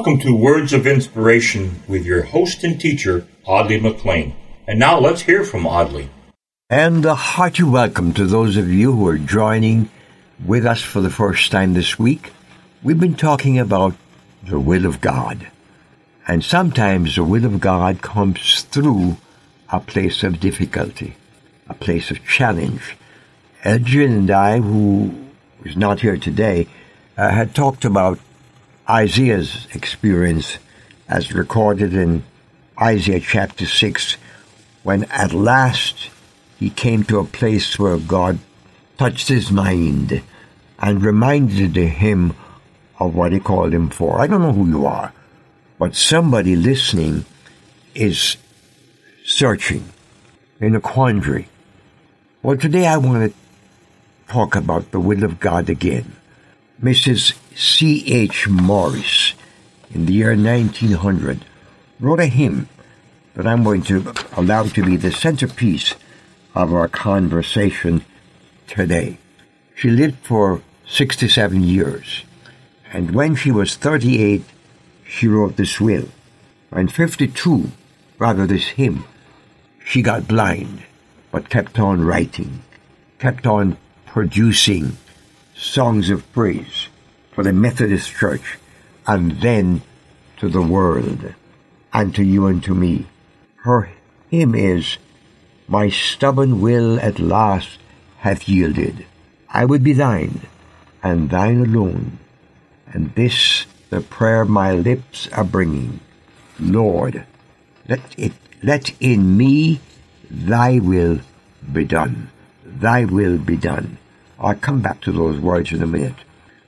Welcome to Words of Inspiration with your host and teacher, Audley McLean. And now let's hear from Audley. And a hearty welcome to those of you who are joining with us for the first time this week. We've been talking about the will of God. And sometimes the will of God comes through a place of difficulty, a place of challenge. Edgin and I, who is not here today, uh, had talked about Isaiah's experience as recorded in Isaiah chapter 6, when at last he came to a place where God touched his mind and reminded him of what he called him for. I don't know who you are, but somebody listening is searching in a quandary. Well, today I want to talk about the will of God again. Mrs. C. H. Morris, in the year 1900, wrote a hymn that I'm going to allow to be the centerpiece of our conversation today. She lived for 67 years, and when she was 38, she wrote this will. And 52, rather this hymn, she got blind, but kept on writing, kept on producing songs of praise for the Methodist Church and then to the world and to you and to me. Her hymn is, My stubborn will at last hath yielded. I would be thine, and thine alone. And this the prayer my lips are bringing. Lord, let it, let in me thy will be done. Thy will be done. I'll come back to those words in a minute.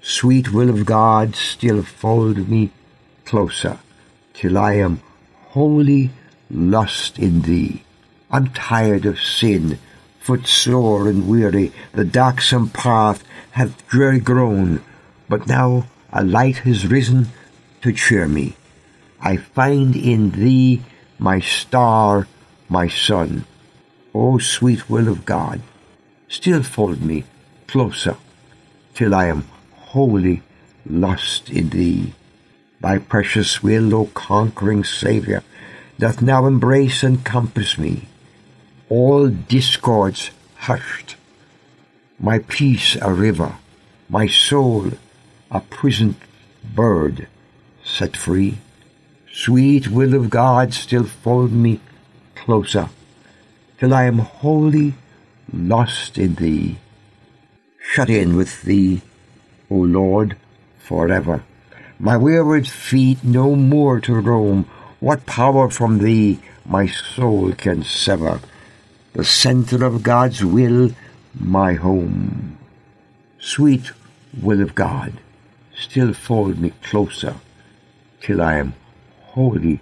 Sweet will of God, still fold me closer till I am wholly lost in thee. I'm tired of sin, footsore and weary. The darksome path hath dreary grown, but now a light has risen to cheer me. I find in thee my star, my sun. O sweet will of God, still fold me closer till I am wholly lost in thee. Thy precious will, O conquering Saviour, doth now embrace and compass me. All discords hushed, my peace a river, my soul a prisoned bird set free. Sweet will of God, still fold me closer, till I am wholly lost in thee, shut in with thee, O Lord, forever. My wayward feet no more to roam, what power from thee my soul can sever? The center of God's will, my home. Sweet will of God, still fold me closer till I am wholly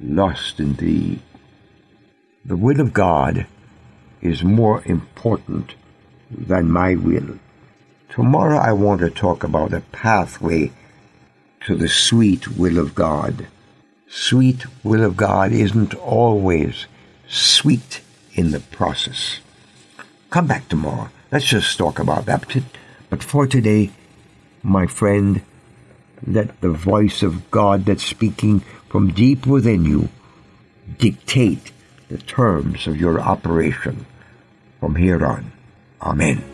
lost in thee. The will of God is more important than my will. Tomorrow I want to talk about a pathway to the sweet will of God. Sweet will of God isn't always sweet in the process. Come back tomorrow. Let's just talk about that. But for today, my friend, let the voice of God that's speaking from deep within you dictate the terms of your operation from here on. Amen.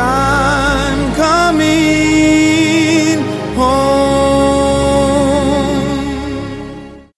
tonight